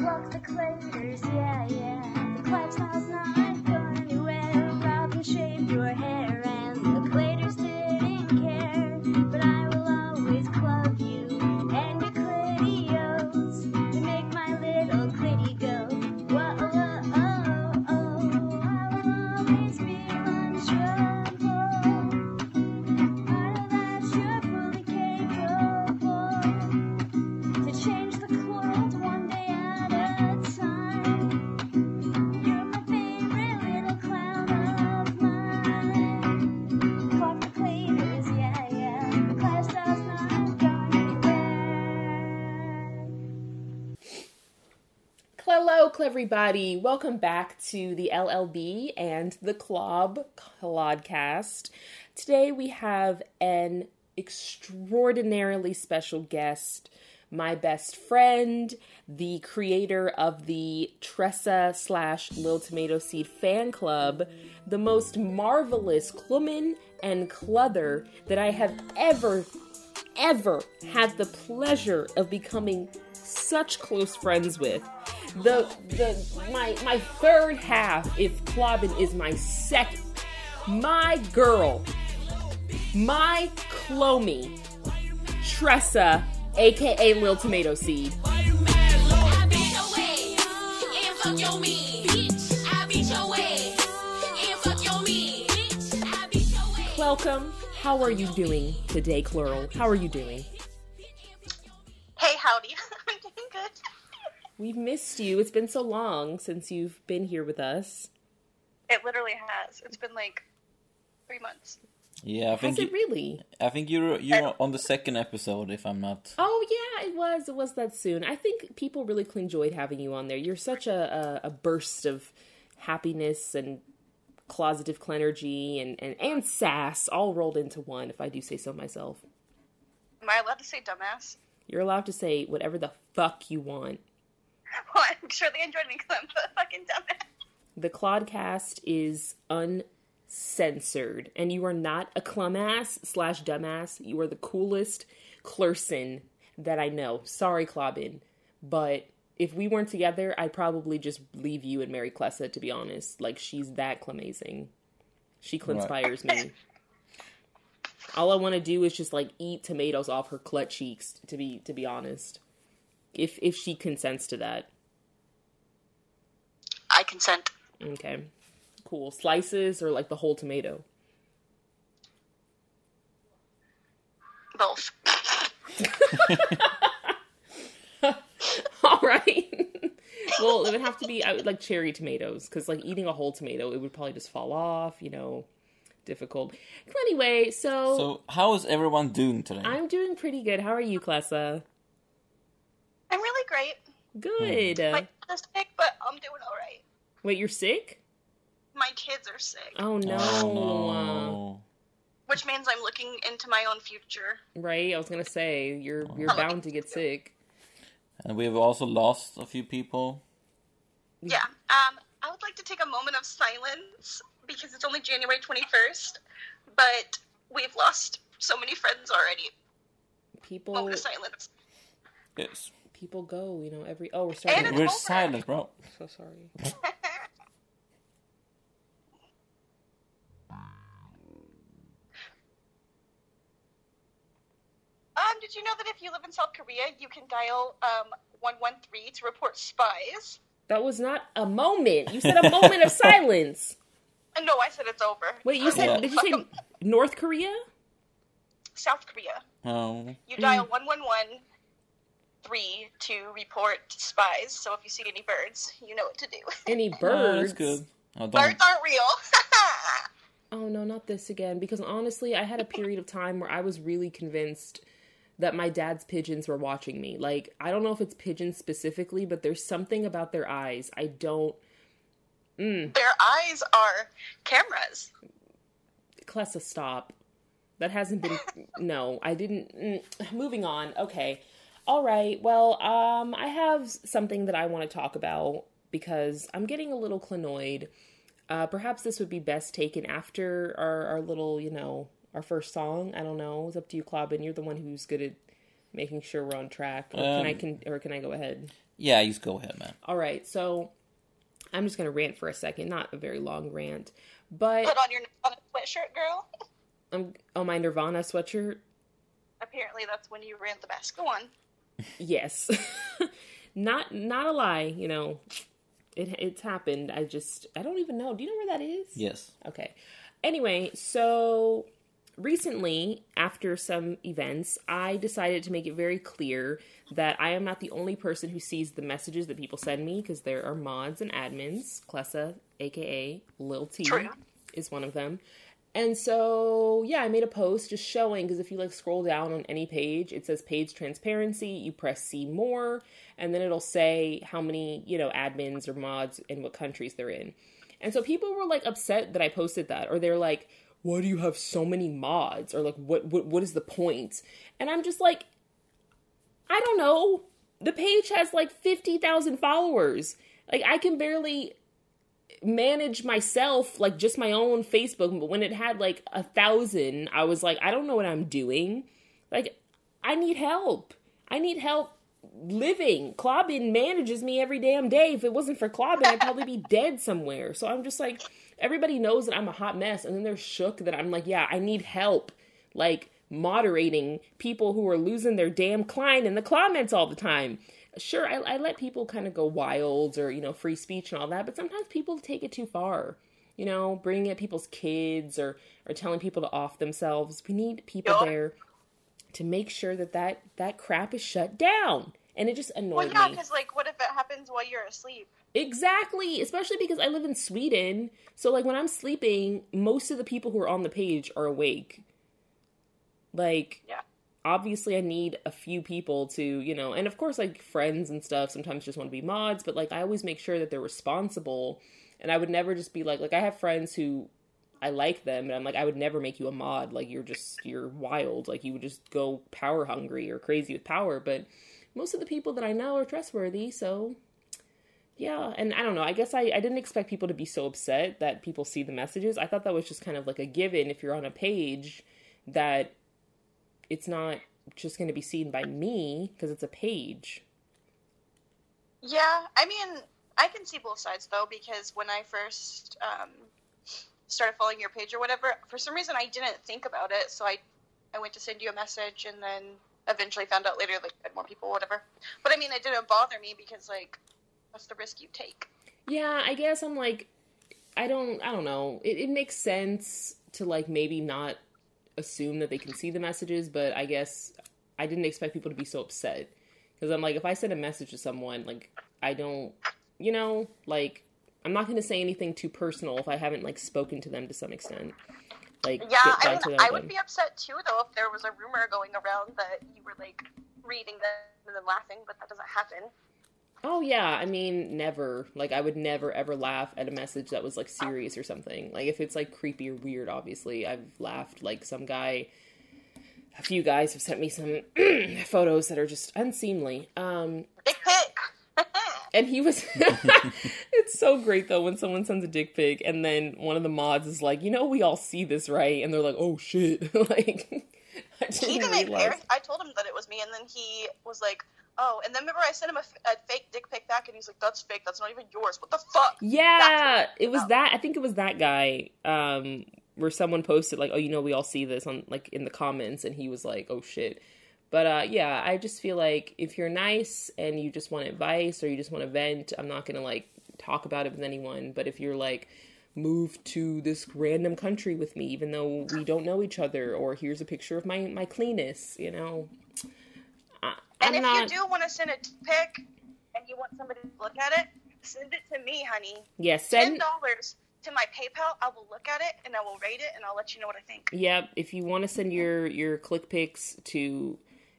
Clock the claters, yeah, yeah. The lifestyle's not going everybody. Welcome back to the LLB and the Clob Clodcast. Today we have an extraordinarily special guest, my best friend, the creator of the Tressa slash Lil Tomato Seed fan club, the most marvelous Clummin and Cluther that I have ever, ever had the pleasure of becoming such close friends with. The the my my third half, if Clobbin is my second, my girl, my Clomy, Tressa, aka Lil Tomato Seed. I beat your way and fuck your me, bitch. I beat your way and fuck your me, bitch. I beat your way. Welcome. How are you doing today, Plural? How are you doing? Hey, howdy. I'm doing good. We've missed you. It's been so long since you've been here with us. It literally has. It's been like three months. Yeah, I think Has it you, really? I think you're you're on the second episode, if I'm not. Oh yeah, it was. It was that soon. I think people really enjoyed having you on there. You're such a, a, a burst of happiness and closetive clenergy and, and, and sass all rolled into one, if I do say so myself. Am I allowed to say dumbass? You're allowed to say whatever the fuck you want. Well, I'm sure they enjoyed me because I'm a fucking dumbass. The Clodcast is uncensored, and you are not a clumass slash dumbass. You are the coolest Clerson that I know. Sorry, Clobbin, but if we weren't together, I'd probably just leave you and marry Clessa. To be honest, like she's that clamazing. She clinspires me. All I want to do is just like eat tomatoes off her clut cheeks. To be to be honest, if if she consents to that. I consent. Okay. Cool. Slices or like the whole tomato? Both. All right. well, it would have to be I would like cherry tomatoes because like eating a whole tomato, it would probably just fall off. You know, difficult. Anyway, so, So, how is everyone doing today? I'm doing pretty good. How are you, Klessa? I'm really great. Good. My kid is sick, but I'm doing all right. Wait, you're sick? My kids are sick, Oh no. Oh, no. which means I'm looking into my own future. Right? I was gonna say you're you're bound to get sick. And we've also lost a few people. Yeah. Um, I would like to take a moment of silence because it's only January 21st, but we've lost so many friends already. People Moment of silence. Yes. People go. You know every. Oh, we're starting. it's We're over. silent, bro. so sorry. Um, did you know that if you live in South Korea, you can dial um 113 to report spies? That was not a moment. You said a moment of silence. No, I said it's over. Wait, you said Yeah. did you say North Korea? South Korea. Oh. You dial 111 three to report spies. So if you see any birds, you know what to do. Any Oh, birds? that's good. Oh, birds aren't real. Oh no, not this again. Because honestly, I had a period of time where I was really convinced that my dad's pigeons were watching me. Like, I don't know if it's pigeons specifically, but there's something about their eyes. I don't. Their eyes are cameras. Klessa, stop. That hasn't been. no, I didn't. Mm, moving on. Okay. All right. Well, um, I have something that I want to talk about because I'm getting a little clinoid. Uh, perhaps this would be best taken after our, our little, you know, our first song. I don't know. It's up to you, Clobbin. You're the one who's good at making sure we're on track. Or can I Um, can or can I go ahead? Yeah, you just go ahead, man. All right, so I'm just gonna rant for a second, not a very long rant, but Put on your on a sweatshirt, girl. I'm on my Nirvana sweatshirt. Apparently, that's when you rant the best. Go on. Yes, not not a lie. You know, it it's happened. I just I don't even know. Do you know where that is? Yes. Okay. Anyway, so recently, after some events, I decided to make it very clear that I am not the only person who sees the messages that people send me because there are mods and admins. Klessa, aka Lil T, True. is one of them. And so, yeah, I made a post just showing because if you like scroll down on any page, it says page transparency. You press see more, and then it'll say how many, you know, admins or mods and what countries they're in. And so people were like upset that I posted that, or they're like, "Why do you have so many mods?" Or like, "What what what is the point?" And I'm just like, I don't know. The page has like fifty thousand followers. Like I can barely manage myself, like just my own Facebook. But when it had like a thousand, I was like, I don't know what I'm doing. Like I need help. I need help living. Klobbin manages me every damn day. If it wasn't for Klobbin, I'd probably be dead somewhere. So I'm just like, everybody knows that I'm a hot mess, and then they're shook that I'm like, yeah, I need help. Like moderating people who are losing their damn Klein in the comments all the time. Sure, I, I let people kind of go wild or, you know, free speech and all that, but sometimes people take it too far. You know, bringing at people's kids or, or telling people to off themselves. We need people Yup. there to make sure that, that that crap is shut down. And it just annoys me. Well, yeah, because like, what if it happens while you're asleep? Exactly, especially because I live in Sweden. So like when I'm sleeping, most of the people who are on the page are awake. Like Yeah. Obviously I need a few people to, you know, and of course like friends and stuff sometimes just want to be mods, but like I always make sure that they're responsible and I would never just be like like I have friends who I like them and I'm like I would never make you a mod like you're just you're wild like you would just go power hungry or crazy with power but most of the people that I know are trustworthy so yeah and I don't know I guess I, I didn't expect people to be so upset that people see the messages. I thought that was just kind of like a given if you're on a page that it's not just going to be seen by me because it's a page Yeah, I mean, I can see both sides though because when I first um, started following your page or whatever, for some reason I didn't think about it, so I I went to send you a message and then eventually found out later like had more people, whatever. But I mean, it didn't bother me because like that's the risk you take. Yeah, I guess I'm like, I don't, I don't know. It, it makes sense to like maybe not assume that they can see the messages, but I guess I didn't expect people to be so upset because I'm like, if I send a message to someone, like I don't, you know, like I'm not going to say anything too personal if I haven't like spoken to them to some extent. Like, Yeah, I mean, I would be upset too though if there was a rumor going around that you were like reading them and then laughing, but that doesn't happen. Oh yeah, I mean, never. Like I would never ever laugh at a message that was like serious or something. Like if it's like creepy or weird, obviously, I've laughed. Like some guy, a few guys have sent me some photos that are just unseemly. Um, and he was. it's so great though when someone sends a dick pic and then one of the mods is like, you know, we all see this, right? And they're like, oh shit, like. I he didn't I told him that it was me, and then he was like, "Oh." And then remember, I sent him a fake dick pic back, and he's like, "That's fake. That's not even yours. What the fuck?" Yeah, it was about. that. I think it was that guy um, where someone posted like, "Oh, you know, we all see this on like in the comments," and he was like, "Oh shit." But uh, yeah, I just feel like if you're nice and you just want advice or you just want to vent, I'm not gonna like talk about it with anyone. But if you're like, move to this random country with me, even though we don't know each other, or here's a picture of my my cleanest, you know. And I'm if not. you do want to send a pic, and you want somebody to look at it, send it to me, honey. Yes, yeah, ten dollars to my PayPal. I will look at it and I will rate it, and I'll let you know what I think. Yep. If you want to send your your click pics to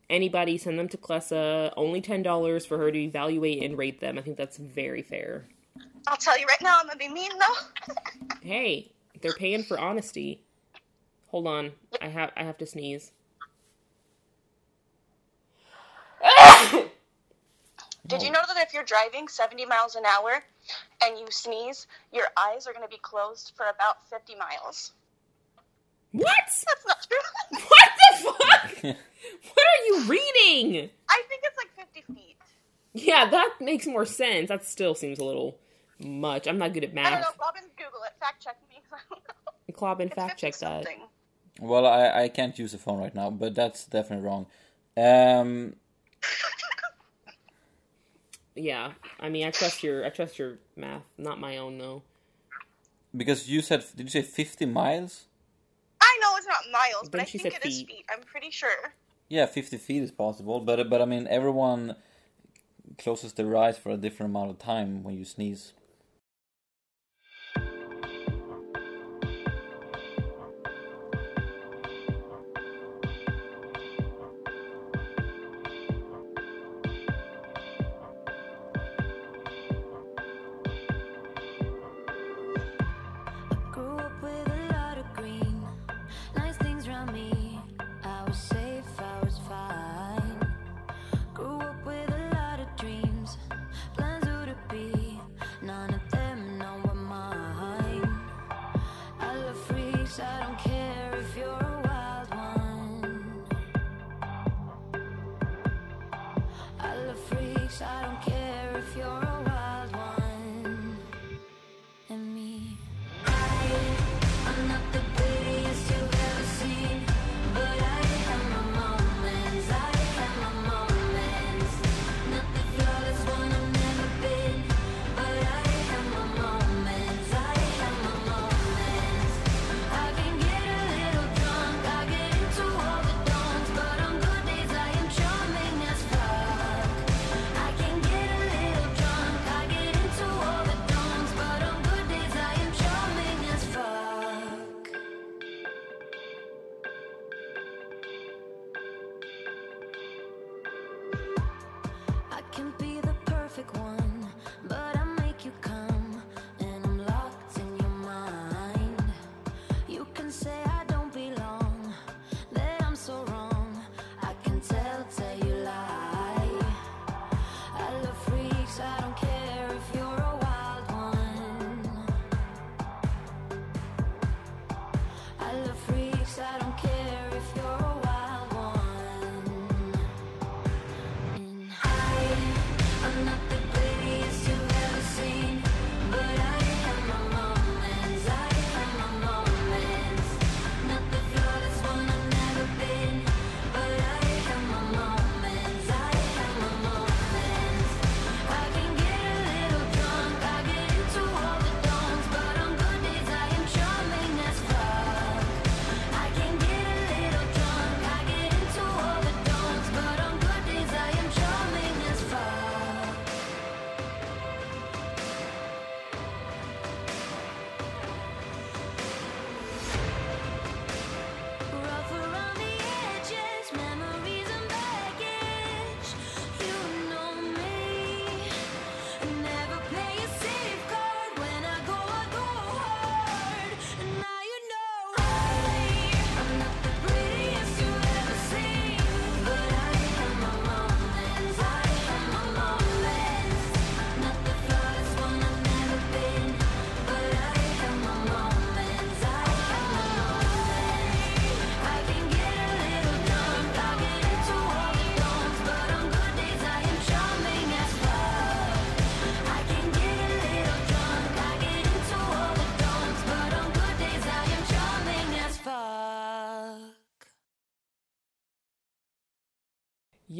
anybody, send them to Klessa. Only ten dollars for her to evaluate and rate them. I think that's very fair. I'll tell you right now, I'm gonna be mean though. Hey, they're paying for honesty. Hold on, I have I have to sneeze. Did you know that if you're driving 70 miles an hour and you sneeze, your eyes are gonna be closed for about 50 miles? What? That's not true. What the fuck? What are you reading? I think it's like 50 feet. Yeah, that makes more sense. That still seems a little much. I'm not good at I don't know. math. Robin, Google it. Fact check me. I don't know. Klob and It's fact 50 check that. Well, I, I can't use the phone right now, but that's definitely wrong. Um, Yeah, I mean, I trust your I trust your math, not my own though. because you said, did you say 50 miles? I know it's not miles, but Then I think said it is feet. feet. I'm pretty sure. Yeah, 50 feet is possible, but but I mean, everyone closes their eyes for a different amount of time when you sneeze. Freaks,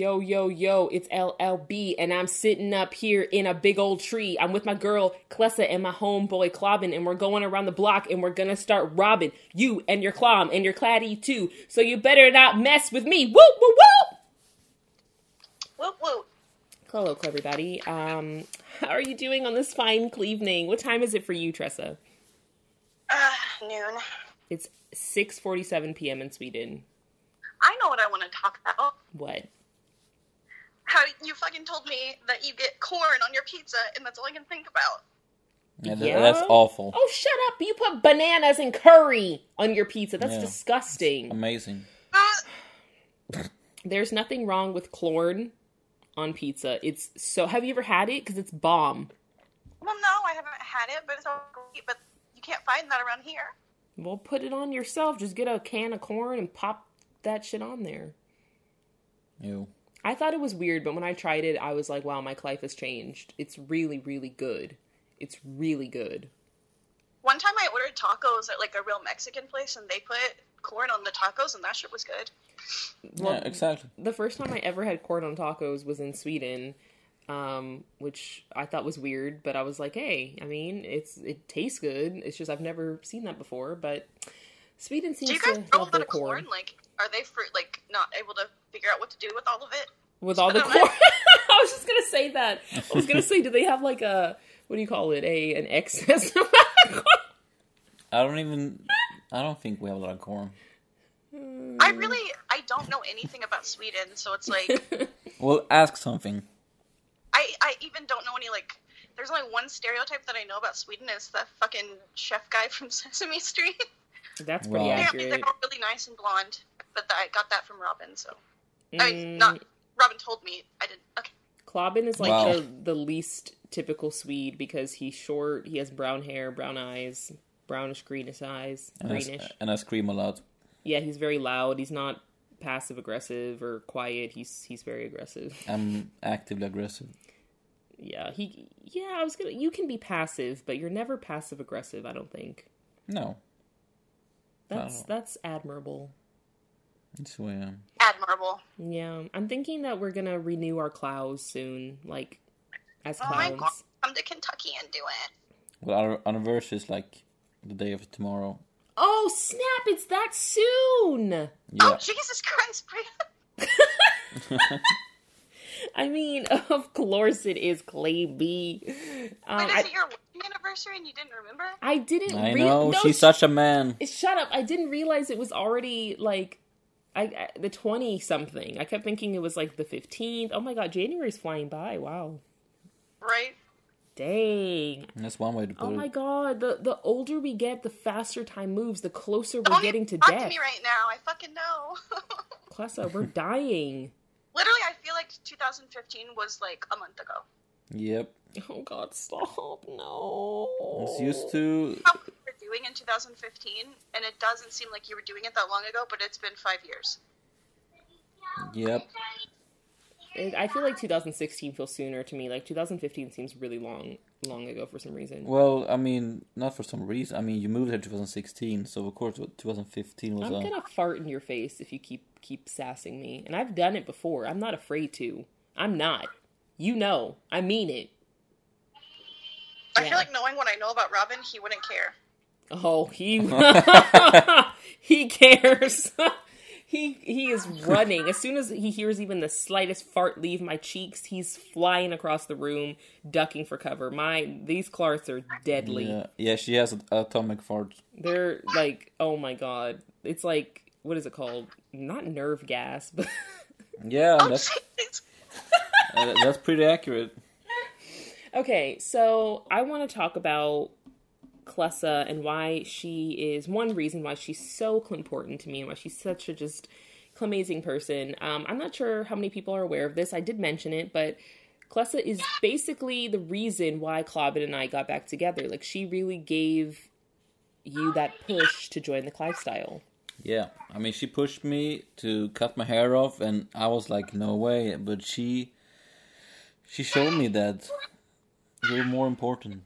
Yo, yo, yo, it's LLB, and I'm sitting up here in a big old tree. I'm with my girl, Klessa, and my homeboy, Clobbin, and we're going around the block, and we're gonna start robbing you and your Clom and your Claddy too. So you better not mess with me. Whoop, whoop, whoop! Whoop whoop. Hello, everybody. Um, how are you doing on this fine evening? What time is it for you, Tressa? Uh, noon. It's 6:47 p.m. in Sweden. I know what I want to talk about. What? How you fucking told me that you get corn on your pizza, and that's all I can think about. Yeah, Yeah? that's awful. Oh, shut up! You put bananas and curry on your pizza. That's Yeah. disgusting. Amazing. Uh, There's nothing wrong with corn on pizza. It's so. Have you ever had it? Because it's bomb. well, no, I haven't had it, but it's all great. But you can't find that around here. Well, put it on yourself. Just get a can of corn and pop that shit on there. Ew. I thought it was weird, but when I tried it, I was like, wow, my life has changed. It's really, really good. It's really good. One time I ordered tacos at like a real Mexican place, and they put corn on the tacos, and that shit was good. Well, yeah, exactly. the first time I ever had corn on tacos was in Sweden, um, which I thought was weird, but I was like, hey, I mean, it's it tastes good. It's just I've never seen that before, but Sweden seems Do you to guys throw a love lot their of corn? corn Like, are they fruit like not able to figure out what to do with all of it? with all the corn. I was just gonna say that. I was gonna say, do they have like a what do you call it? A an excess amount of corn? I don't even. I don't think we have a lot of corn. I really, I don't know anything about Sweden, so it's like Well, ask something. I, I even don't know any like. There's only one stereotype that I know about Sweden is the fucking chef guy from Sesame Street. That's pretty Wow. Apparently accurate. they're all really nice and blonde, but I got that from Robin. So I mean, Mm, not Robin told me. I didn't. Okay. Klobin is like Wow. the the least typical Swede because he's short. He has brown hair, brown eyes, brownish greenish eyes, And I, greenish. s- and I scream a lot. Yeah, he's very loud. He's not passive aggressive or quiet. He's he's very aggressive. I'm actively aggressive. Yeah, he yeah, I was gonna you can be passive, but you're never passive aggressive, I don't think. No, That's that's admirable. It's who I am. Admirable. Yeah. I'm thinking that we're gonna renew our clouds soon, like as Oh my god. Come to Kentucky and do it. Well, our anniversary is like the day of tomorrow. Oh snap, it's that soon! Yeah. Oh Jesus Christ, Bria. I mean, of course it is Clay B. Um, Wait, is I, it your wedding anniversary and you didn't remember? I didn't I rea- know no, she's such a man. Shut up! I didn't realize it was already like, I, I the twenty something. I kept thinking it was like the fifteenth. Oh my god, January's flying by! Wow, Right. dang! That's one way to oh put Oh it. my god, the the older we get, the faster time moves. The closer we're Don't getting to talk death. to me right now. I fucking know. Klessa, we're dying. Literally, I feel like 2015 was like a month ago. Yep. Oh god, stop! No. It's used to. How you were doing in 2015, and it doesn't seem like you were doing it that long ago, but it's been five years. Yep. It- I feel like 2016 feels sooner to me. Like 2015 seems really long, long ago for some reason. Well, I mean, not for some reason. I mean, you moved here 2016, so of course 2015 was I'm a. gonna fart in your face if you keep keep sassing me, and I've done it before. I'm not afraid to. I'm not. You know, I mean it. I Yeah. feel like knowing what I know about Robin, he wouldn't care. Oh, he he cares. he he is running as soon as he hears even the slightest fart leave my cheeks. He's flying across the room, ducking for cover. My these clarts are deadly. Yeah, yeah, she has atomic farts. They're like, oh my god, it's like what is it called? Not nerve gas, but Yeah, Oh, that's uh, that's pretty accurate. Okay, so I want to talk about Klessa and why she is one reason why she's so important to me and why she's such a just amazing person. Um, I'm not sure how many people are aware of this. I did mention it, but Klessa is basically the reason why Clobbin and I got back together. Like she really gave you that push to join the Clive style. Yeah, I mean, she pushed me to cut my hair off, and I was like, no way. But she, she showed me that you're more important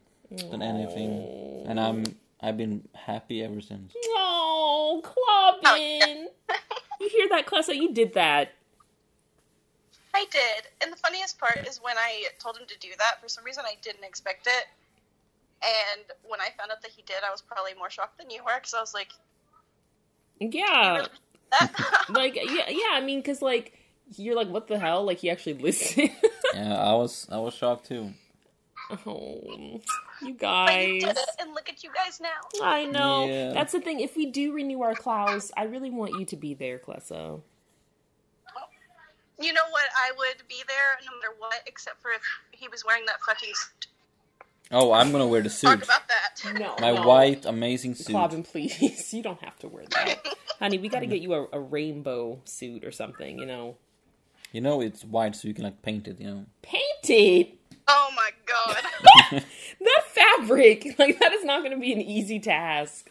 than anything, and I'm, I've been happy ever since. Oh, Clobbin! you hear that, Klessa? You did that. I did. And the funniest part is when I told him to do that, for some reason I didn't expect it. And when I found out that he did, I was probably more shocked than you were because I was like, Yeah. like yeah yeah i mean because like you're like what the hell like he actually listened Yeah, I was, I was shocked too. Oh you but you guys did it, and look at you guys now. i know Yeah. that's the thing if we do renew our clouds i really want you to be there Klessa. You know what? I would be there no matter what, except for if he was wearing that fucking suit. Oh, I'm gonna wear the suit. Talk suit, about that. no my no. white amazing suit. Clobbin, please you don't have to wear that honey we got to get you a, a rainbow suit or something you know You know, it's white, so you can like paint it. You know. painted Oh my god. that fabric like that is not going to be an easy task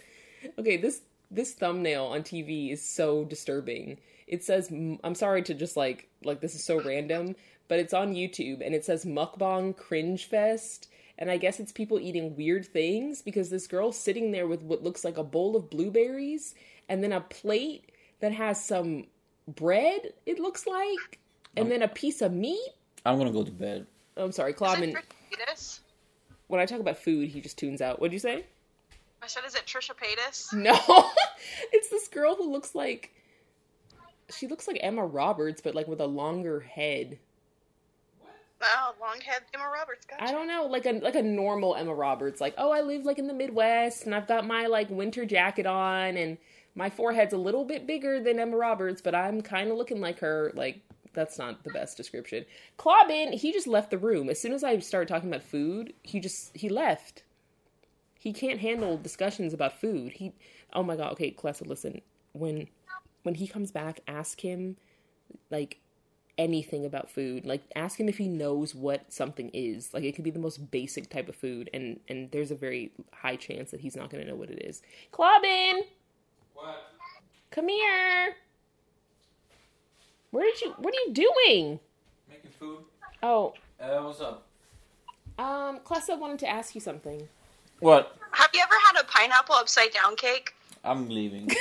okay this this thumbnail on tv is so disturbing It says I'm sorry to just like like this is so random, but it's on YouTube and it says mukbang cringe fest. And I guess it's people eating weird things because this girl's sitting there with what looks like a bowl of blueberries and then a plate that has some bread, it looks like, and then a piece of meat. I'm gonna go to bed. I'm sorry, Is it Claude. Trisha Paytas? When I talk about food, he just tunes out. What'd you say? I said, is it Trisha Paytas? No, it's this girl who looks like she looks like Emma Roberts, but like with a longer head. Oh, long head Emma Roberts. Gotcha. I don't know, like a like a normal Emma Roberts. Like, oh, I live like in the Midwest, and I've got my like winter jacket on, and my forehead's a little bit bigger than Emma Roberts, but I'm kind of looking like her. Like, that's not the best description. Clawbin, he just left the room as soon as I started talking about food. He just he left. He can't handle discussions about food. He, oh my god. Okay, Clessa, listen. When when he comes back, ask him like anything about food. Like ask him if he knows what something is. Like it could be the most basic type of food and and there's a very high chance that he's not going to know what it is. Clawbin! What? come here. Where did you what are you doing? Making food. Oh, Uh, what's up? um Clessa wanted to ask you something. What? Have you ever had a pineapple upside down cake? I'm leaving. Does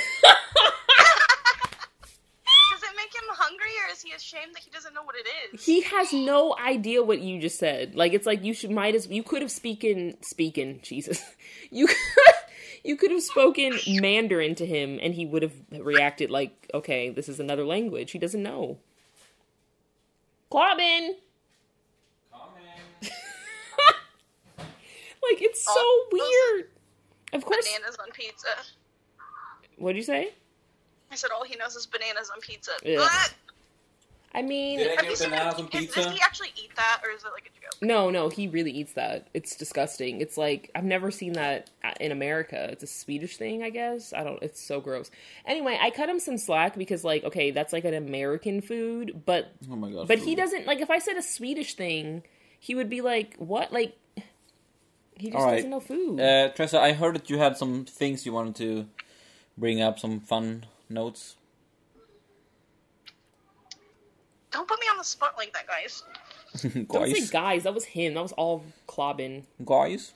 it make him hungry, or is he ashamed that he doesn't know what it is? He has no idea what you just said. Like it's like you should might as you could have speaken speaking Jesus. You you could have spoken Mandarin to him and he would have reacted like, okay, this is another language. He doesn't know. Claubin. Like it's so Oh, weird. Of course. Bananas on pizza. What'd you say? I said all he knows is bananas on pizza. Yeah. Ugh. I mean, Did I Have get you seen bananas him? on is- Does he actually eat that, or is it like a joke? No, no, he really eats that. It's disgusting. It's like I've never seen that in America. It's a Swedish thing, I guess. I don't. It's so gross. Anyway, I cut him some slack because, like, okay, that's like an American food, but Oh my god. but he doesn't like. If I said a Swedish thing, he would be like, "What?" Like, he just All right. doesn't know food. Uh, Tressa, I heard that you had some things you wanted to bring up, some fun notes. Don't put me on the spot like that, guys. don't say guys, guys. That was him. That was all Klobbin. guys,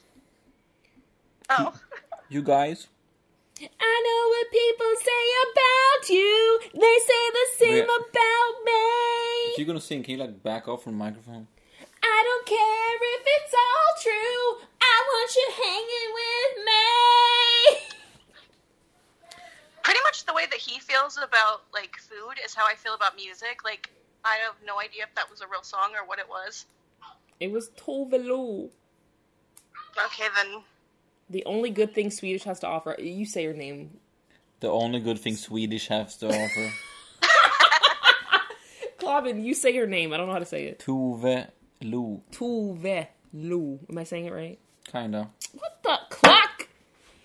Oh. you guys. I know what people say about you. They say the same Yeah. about me. If you're gonna sing, can you like back off from the microphone? I don't care if it's all true. I want you hanging with me. Pretty much the way that he feels about like food is how I feel about music. Like I have no idea if that was a real song or what it was. It was Tove Lo. Okay, then The only good thing Swedish has to offer. You say your name. The only good thing Swedish has to offer. Klobin, you say your name. I don't know how to say it. Tove Lo. Tove Lo. Am I saying it right? Kinda. What the clock?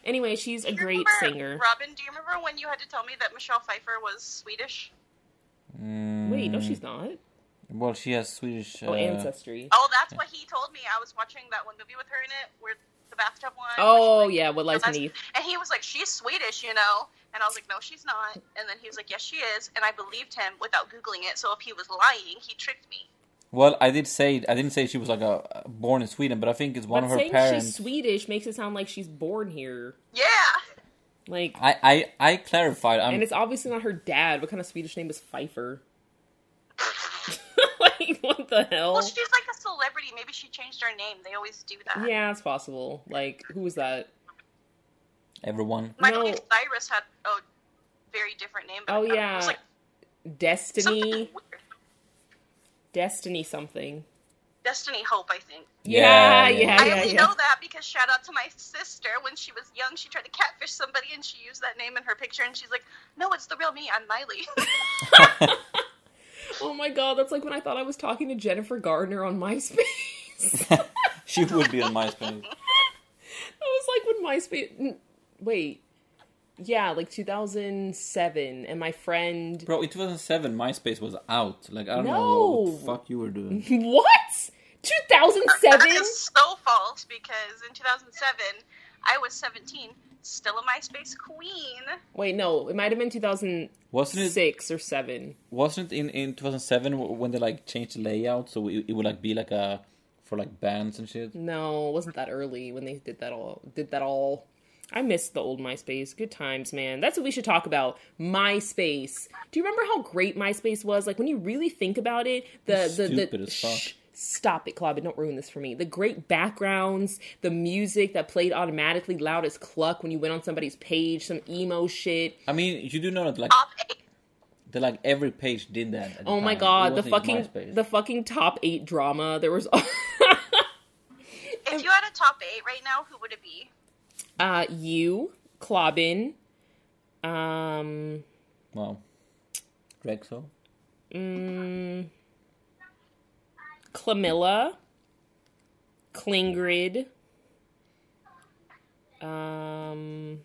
Anyway, she's a great remember- singer. Robin, do you remember when you had to tell me that Michelle Pfeiffer was Swedish? Mm, Wait, no, she's not. Well, she has Swedish. Oh, uh, ancestry. Oh, that's what he told me. I was watching that one movie with her in it, where the bathtub one. Oh where she, like, yeah, what lies realized- beneath? And he was like, "She's Swedish, you know," and I was like, "No, she's not." And then he was like, "Yes, she is," and I believed him without googling it. So if he was lying, he tricked me. Well, I did say I didn't say she was like a born in Sweden, but I think it's one But of her saying parents. she's Swedish makes it sound like she's born here. Yeah. Like, I, I I clarified. I'm and it's obviously not her dad. What kind of Swedish name is Pfeiffer? like, what the hell? Well, she's like a celebrity. Maybe she changed her name. They always do that. Yeah, it's possible. Like, who was that? everyone. My No. Cyrus had a very different name. But Oh yeah, it was like Destiny, weird. Destiny something. Destiny Hope, I think. Yeah, Yeah, yeah, yeah. I yeah, only yeah. know that because shout out to my sister. When she was young, she tried to catfish somebody and she used that name in her picture. And she's like, "No, it's the real me. I'm Miley." Oh my god, that's like when I thought I was talking to Jennifer Gardner on MySpace. she would be on MySpace. That was like when MySpace. Wait. Yeah, like 2007. And my friend. Bro, in 2007, MySpace was out. Like, I don't know what the fuck you were doing. What? 2007? that is so false because in 2007, I was 17 still a MySpace queen. Wait, no, it might have been 2006 Wasn't it? or 7. Wasn't it in in 2007 when they like changed the layout so it, it would like be like a for like bands and shit? No, it wasn't that early when they did that all. Did that all. I miss the old MySpace. Good times, man. That's what we should talk about. MySpace. Do you remember how great MySpace was? Like when you really think about it, the the the Stupid as fuck. Shh, stop it, Club. Don't ruin this for me. The great backgrounds, the music that played automatically loud as cluck when you went on somebody's page, some emo shit. I mean, you do know that like Top that like every page did that. at the Oh my time. god, the fucking MySpace. the fucking top eight drama. There was If you had a top eight right now, who would it be? uh you, Clobbin, um wow. Drexel. Mm, Clamilla, Klingrid. Um,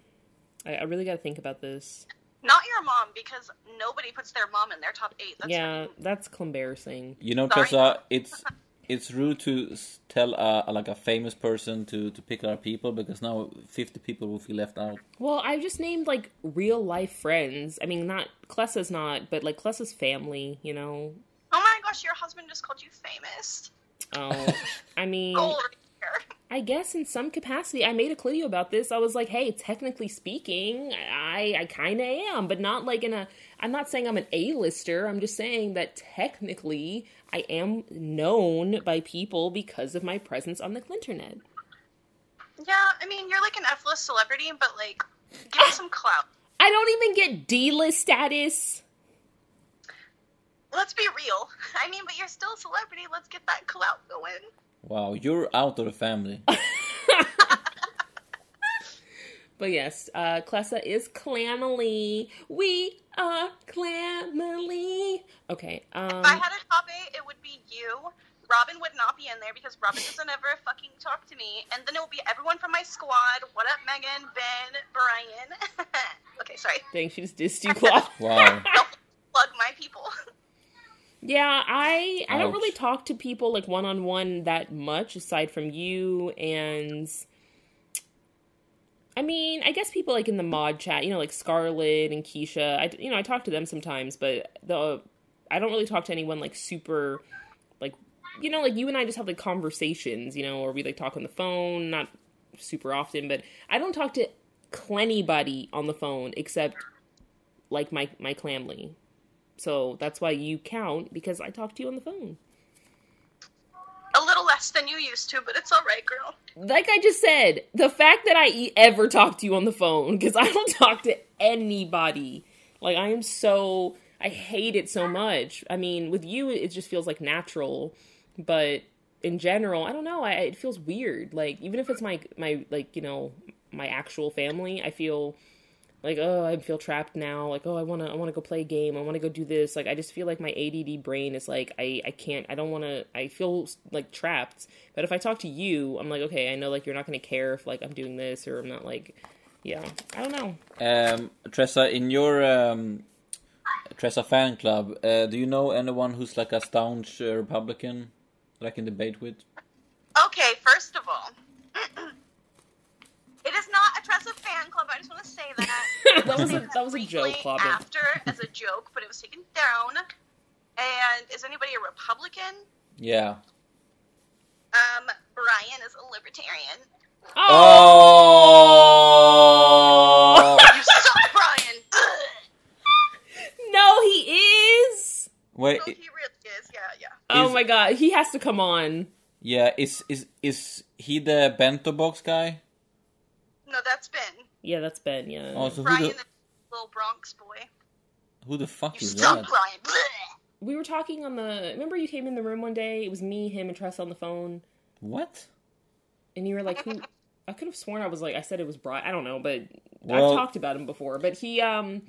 I, I really got to think about this. Not your mom, because nobody puts their mom in their top eight. That's yeah, rude. that's embarrassing. You know, Sorry. Tressa, it's it's rude to s- tell a, a- like a famous person to to pick our people because now 50 people will feel left out. Well, I just named like real life friends. I mean, not Klessa's not, but like Klessa's family. You know. My gosh, your husband just called you famous. Oh, I mean, Goal right here. I guess in some capacity, I made a video about this. I was like, "Hey, technically speaking, I I kind of am, but not like in a. I'm not saying I'm an A-lister. I'm just saying that technically, I am known by people because of my presence on the Clinternet. Yeah, I mean, you're like an F-list celebrity, but like, give me some clout. I don't even get D-list status. Let's be real. I mean, but you're still a celebrity. Let's get that clout going. Wow, you're out of the family. But yes, uh, Klessa is clammily. We are clammily. Okay. Um, If I had a top eight, it would be you. Robin would not be in there because Robin doesn't ever fucking talk to me. And then it would be everyone from my squad. What up, Megan, Ben, Brian? okay, sorry. dang, she just dissed you, Claw. Wow. Plug my people. Yeah, I I don't really talk to people like one on one that much aside from you and I mean, I guess people like in the mod chat, you know, like Scarlett and Keisha. I you know, I talk to them sometimes, but the I don't really talk to anyone like super like you know, like you and I just have like conversations, you know, or we like talk on the phone, not super often, but I don't talk to anybody on the phone except like my my clamly. So that's why you count because I talk to you on the phone. A little less than you used to, but it's all right, girl. Like I just said, the fact that I ever talk to you on the phone because I don't talk to anybody. Like I am so I hate it so much. I mean, with you it just feels like natural, but in general, I don't know. I it feels weird. Like even if it's my my like, you know, my actual family, I feel like oh i feel trapped now like oh i want to i want to go play a game i want to go do this like i just feel like my add brain is like i i can't i don't want to i feel like trapped but if i talk to you i'm like okay i know like you're not going to care if like i'm doing this or i'm not like yeah i don't know Um, Tressa, in your um, Tressa fan club, uh, do you know anyone who's like a staunch uh, Republican that I can debate with? Okay, first of all, it is not a Tressa fan club. I just want to say that. That was a that was a joke club After as a joke, but it was taken down. And is anybody a Republican? Yeah. Um, Brian is a libertarian. Oh! You suck, Brian. No he is Wait, No, he really is. Yeah, yeah. oh Is- my god he has to come on yeah, is is is he the bento box guy? No, that's Ben. Yeah that's ben yeah Oh, so who Brian, the the little Bronx boy. who the fuck You is suck, that? Brian. We were talking on the remember you came in the room one day it was me him and tress on the phone What? and you were like, "Who?" I could have sworn I was like, I said it was Brian. I don't know, but Well- I've talked about him before. But he, um,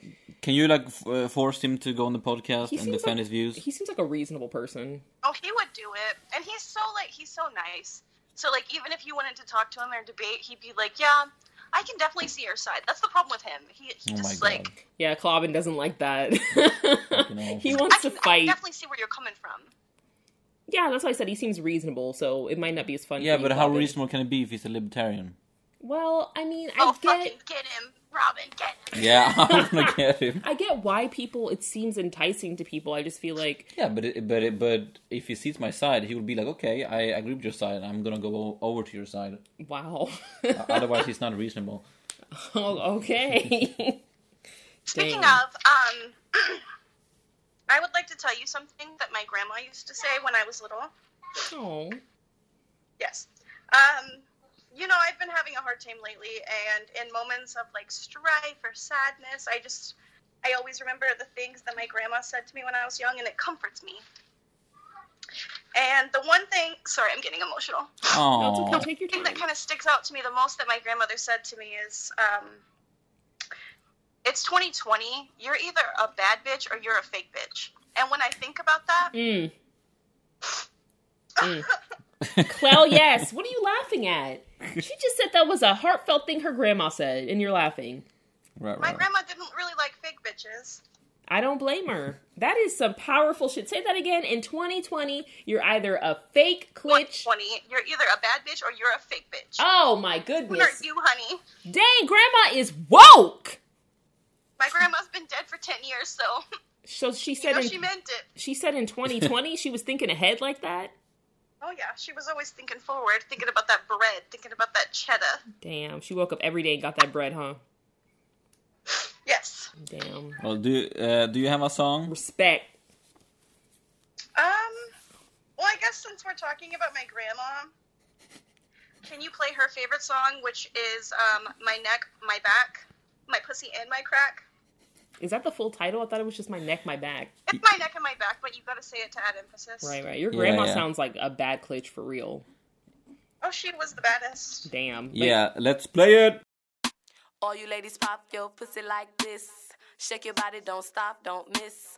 Can you like f- uh, force him to go on the podcast and defend like, his views? He seems like a reasonable person. Oh, he would do it, and he's so like he's so nice. So like even if you wanted to talk to him or debate, he'd be like, "Yeah, I can definitely see your side." That's the problem with him. He, he Oh just god. like Yeah, Clobbin doesn't like that. hell. he I wants to can, I can fight. definitely see where you're coming from. Yeah, that's why I said he seems reasonable. So it might not be as fun. yeah, for you, but how Clobbin. reasonable can it be if he's a libertarian? Well, I mean, I Oh, get fucking get him, Robin, get him. Yeah, I'm gonna get him. I get why people it seems enticing to people. I just feel like Yeah, but it, but it, but if he sees my side, he would be like, okay, I agree with your side. I'm gonna go over to your side. wow. Uh, Otherwise, he's not reasonable. oh, okay. Speaking Dang. of, um, I would like to tell you something that my grandma used to say when I was little. Oh. Yes. Um, you know, I've been having a hard time lately, and in moments of like strife or sadness, I just, I always remember the things that my grandma said to me when I was young, and it comforts me. And the one thing, sorry, I'm getting emotional. No, it's Oh. Take your The thing that kind of sticks out to me the most that my grandmother said to me is, um, "It's 2020. You're either a bad bitch or you're a fake bitch." And when I think about that, Mm. Mm. Well, yes. What are you laughing at? She just said that was a heartfelt thing her grandma said, and you're laughing. right, my grandma didn't really like fake bitches. I don't blame her. That is some powerful shit. Say that again. In 2020, you're either a fake clitch. 20. You're either a bad bitch or you're a fake bitch. Oh my goodness. Who are goodness. you, honey? Dang, grandma is woke. My grandma's been dead for 10 years, so So she you said know in, she meant it. she said in 2020 she was thinking ahead like that. Oh yeah, she was always thinking forward, thinking about that bread, thinking about that cheddar. Damn, she woke up every day and got that bread, huh? Yes. Damn. Well, do uh, do you have a song? Respect. Um. Well, I guess since we're talking about my grandma, can you play her favorite song, which is um, "My Neck, My Back, My Pussy and My Crack"? Is that the full title? I thought it was just my neck, my back. It's "My Neck and My Back," but you've got to say it to add emphasis. Right, right. Your Yeah, grandma yeah. sounds like a bad clitch for real. Oh, she was the baddest. Damn. But- Yeah, let's play it. All you ladies pop your pussy like this. Shake your body, don't stop, don't miss.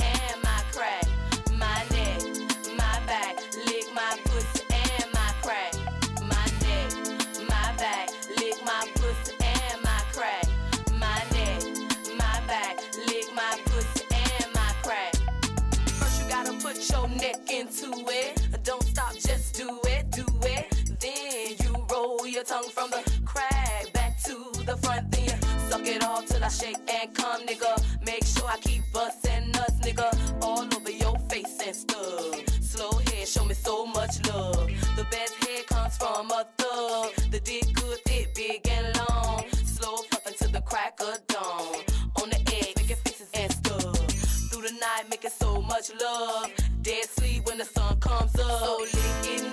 tongue from the crack back to the front. Then you suck it all till I shake and come, nigga. Make sure I keep bustin' nuts, nigga, all over your face and stuff. Slow head, show me so much love. The best head comes from a thug. The dick good, thick, big and long. Slow fucking to the crack of dawn. On the edge, making faces and stuff. Through the night, making so much love. Dead sleep when the sun comes up. So lick it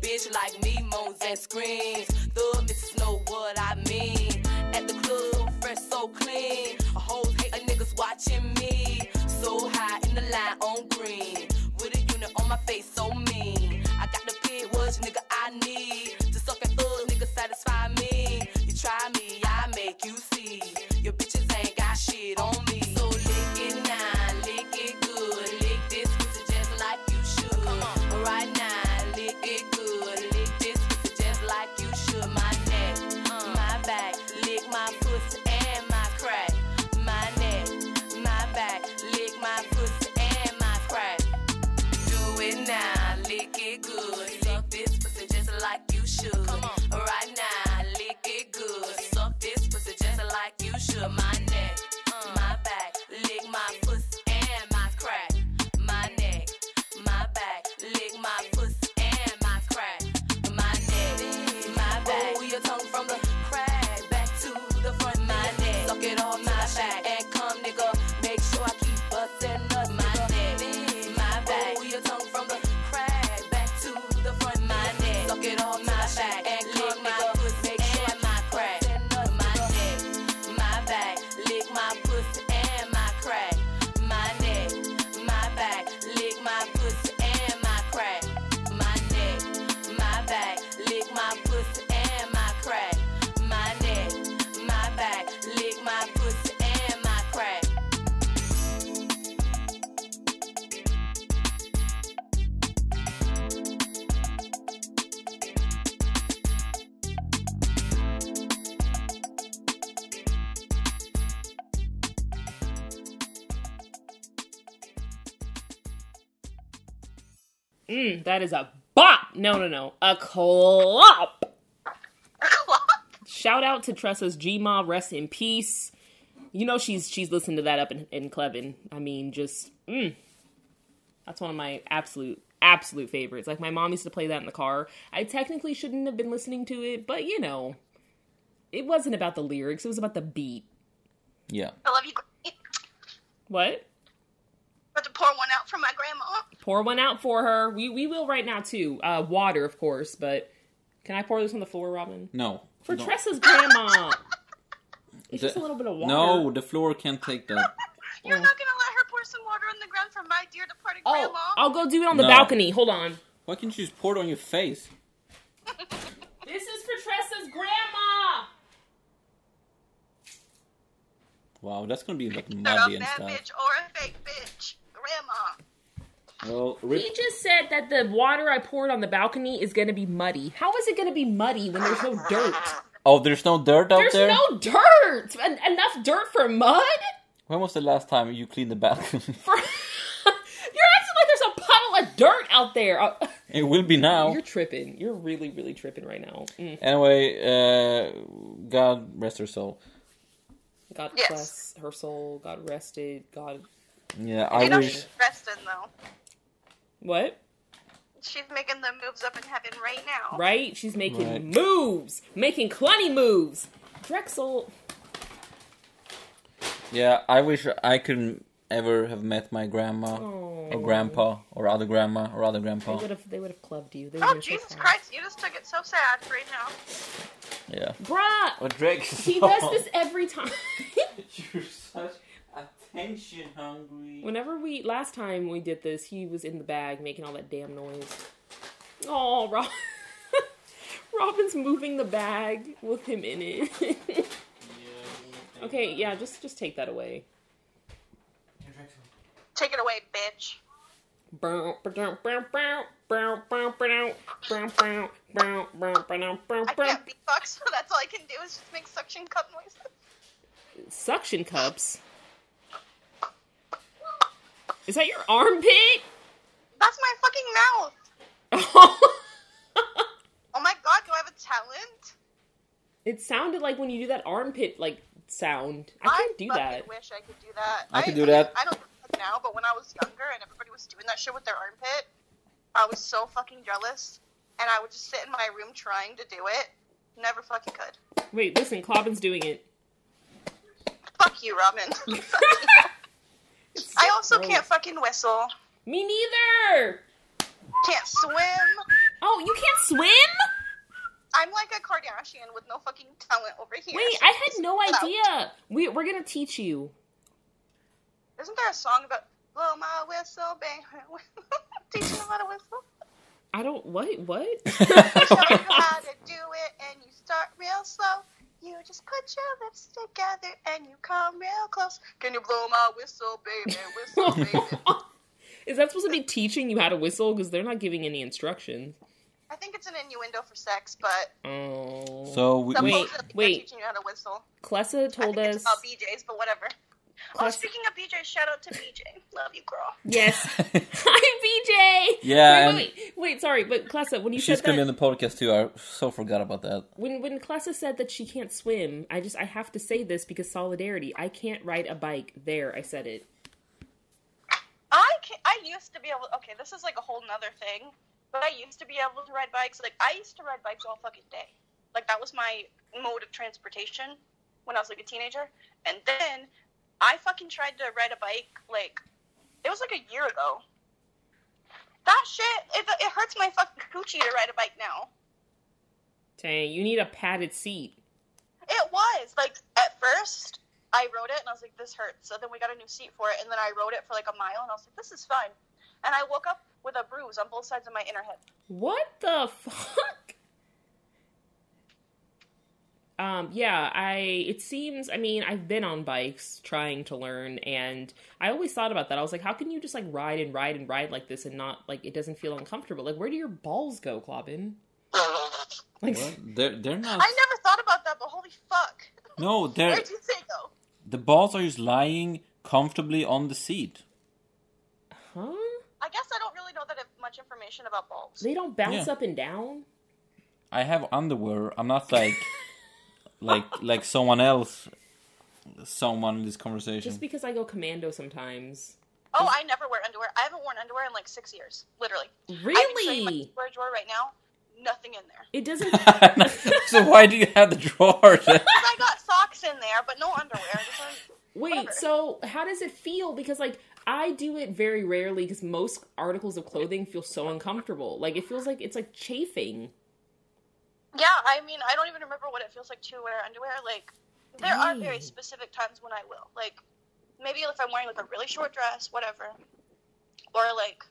bitch like me moans and screams. Mm, that is a bop. No, no, no. A clop. Shout out to Tressa's Gma. Rest in peace. You know she's she's listening to that up in, in Clevin. I mean, just mm. that's one of my absolute absolute favorites. Like my mom used to play that in the car. I technically shouldn't have been listening to it, but you know, it wasn't about the lyrics. It was about the beat. Yeah. I love you. What? About to pour one out for my grandma. Pour one out for her. We we will right now too. Uh, water, of course, but can I pour this on the floor, Robin? No. For No. Tressa's grandma. It's The- just a little bit of water. No, the floor can't take that. You're Oh. not gonna let her pour some water on the ground for my dear departed Oh, grandma. I'll go do it on the No. balcony. Hold on. Why can't you just pour it on your face? This is for Tressa's grandma. Wow, that's gonna be like You're a muddy and bad stuff. bitch or a fake bitch, grandma. Well, rip. He just said that the water I poured on the balcony is going to be muddy. How is it going to be muddy when there's no dirt? Oh, there's no dirt out There's there. There's no dirt. En- enough dirt for mud? When was the last time you cleaned the balcony? For You're acting like there's a puddle of dirt out there. Uh, it will be now. You're tripping. You're really, really tripping right now. Mm. Anyway, uh, God rest her soul. God Yes. bless her soul. God rested. God. Yeah, I You know wish. she's resting though. What? She's making the moves up in heaven right now. Right? She's making Right. moves, making clunny moves. Drexel. Yeah, I wish I could ever have met my grandma or grandpa or other grandma or other They grandpa. would have. They would have clubbed you. They Oh would've been so Jesus. Christ! You just took it so sad right now. Yeah. bruh. But Drake, He does this every time. You're such attention hungry. Whenever we last time we did this, he was in the bag making all that damn noise. Oh, Rob. Robin's moving the bag with him in it. okay, yeah, just just take that away. Take it away, bitch. I can't beatbox, so that's all I can do is just make suction cup noises. Suction cups. Is that your armpit? That's my fucking mouth. Oh. Oh my god, do I have a talent? it sounded like when you do that armpit like sound. I can't do that. I wish I could do that. I could do that. I don't do it now, but when I was younger and everybody was doing that shit with their armpit, I was so fucking jealous. And I would just sit in my room trying to do it. Never fucking could. Wait, listen, Clobbin's doing it. Fuck you, Robin. It's I also gross. can't fucking whistle. Me neither. Can't swim. Oh, you can't swim? I'm like a Kardashian with no fucking talent over here. Wait, I had no idea. We we're gonna teach you. Isn't there a song about blow my whistle, bang? Teach me how to whistle. I don't. What? What? Show you how to do it, and you start real slow. You just put your lips together and you come real close. Can you blow my whistle, baby? Whistle, baby. Is that supposed to be teaching you how to whistle? Because they're not giving any instructions. I think it's an innuendo for sex, but Oh. So we, Wait, supposedly they're wait. teaching you how to whistle. Klessa I told think it's us. about BJ's, but whatever. Oh, Kless- speaking of BJ, shout out to BJ. Love you, girl. Yes. Hi, BJ. Yeah, Wait, wait, wait, wait. Sorry, but Klessa, when you she's said gonna be on the podcast too. I so forgot about that. when when Klessa said that she can't swim, I just I have to say this because solidarity. I can't ride a bike. There, I said it. I can I used to be able. Okay, this is like a whole nother thing, but I used to be able to ride bikes. Like I used to ride bikes all fucking day. Like that was my mode of transportation when I was like a teenager. And then I fucking tried to ride a bike. Like it was like a year ago. That shit, it, it hurts my fucking coochie to ride a bike now. Dang, you need a padded seat. It was like at first I rode it and I was like, this hurts. So then we got a new seat for it, and then I rode it for like a mile, and I was like, this is fine. And I woke up with a bruise on both sides of my inner hip. What the fuck? Um, yeah, I it seems I mean, I've been on bikes trying to learn and I always thought about that. I was like, how can you just like ride and ride and ride like this and not like it doesn't feel uncomfortable? Like where do your balls go, Clobbin? Like What? They're they're not. I never thought about that, but holy fuck. No, they're Where'd you say go? the balls are just lying comfortably on the seat. Huh? I guess I don't really know that much much information about balls. They don't bounce Yeah. up and down. I have underwear. I'm not like like like someone else. Someone in this conversation. Just because I go commando sometimes. Oh, I never wear underwear. I haven't worn underwear in like six years, literally. Really? I can show you my Really? underwear drawer right now. Nothing in there. It doesn't. so why do you have the drawer? Because I got socks in there, but no underwear. Like- Wait, Whatever. so how does it feel? Because like I do it very rarely because most articles of clothing feel so uncomfortable. Like it feels like it's like chafing. Yeah, I mean, I don't even remember what it feels like to wear underwear. Like, there are very specific times when I will. Like, maybe if I'm wearing like a really short dress, whatever, or like,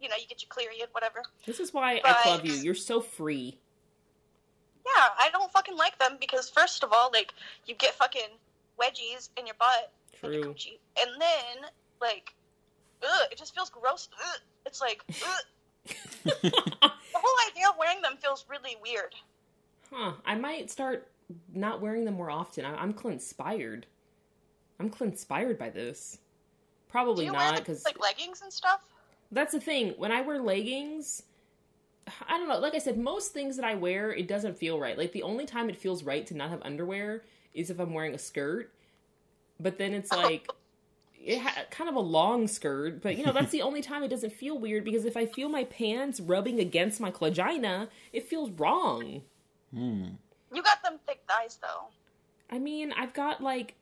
you know, you get your clearian, whatever. This is why I love you. You're so free. Yeah, I don't fucking like them because first of all, like, you get fucking wedgies in your butt, in your True. coochie, and then like, ugh, it just feels gross. Ugh. It's like, ugh. the whole idea of wearing them feels really weird. Huh. I might start not wearing them more often. I- I'm inspired. I'm inspired by this. Probably not because like leggings and stuff? that's the thing. When I wear leggings, I don't know. Like I said, most things that I wear, it doesn't feel right. Like the only time it feels right to not have underwear is if I'm wearing a skirt. But then it's like it ha- kind of a long skirt. But you know, that's the only time it doesn't feel weird because if I feel my pants rubbing against my vagina, it feels wrong. Hmm. You got them thick thighs though. I mean, I've got like,